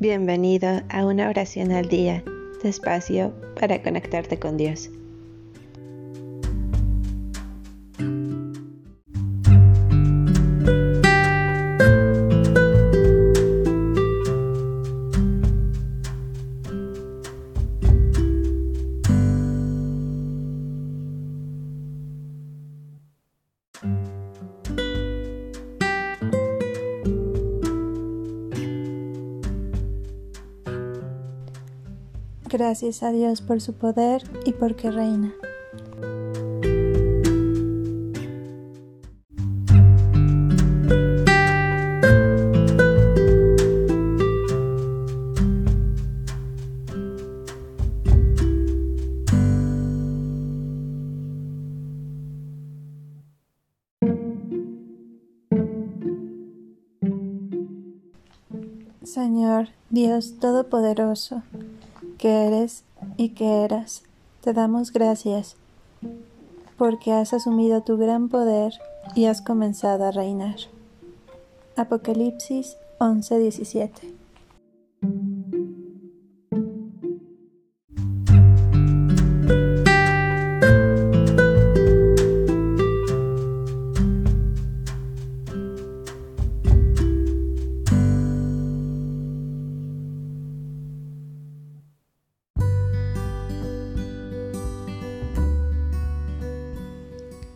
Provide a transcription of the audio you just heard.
Bienvenido a una oración al día, despacio para conectarte con Dios. Gracias a Dios por su poder y porque reina. Señor Dios Todopoderoso, que eres y que eras, te damos gracias porque has asumido tu gran poder y has comenzado a reinar. Apocalipsis 11:17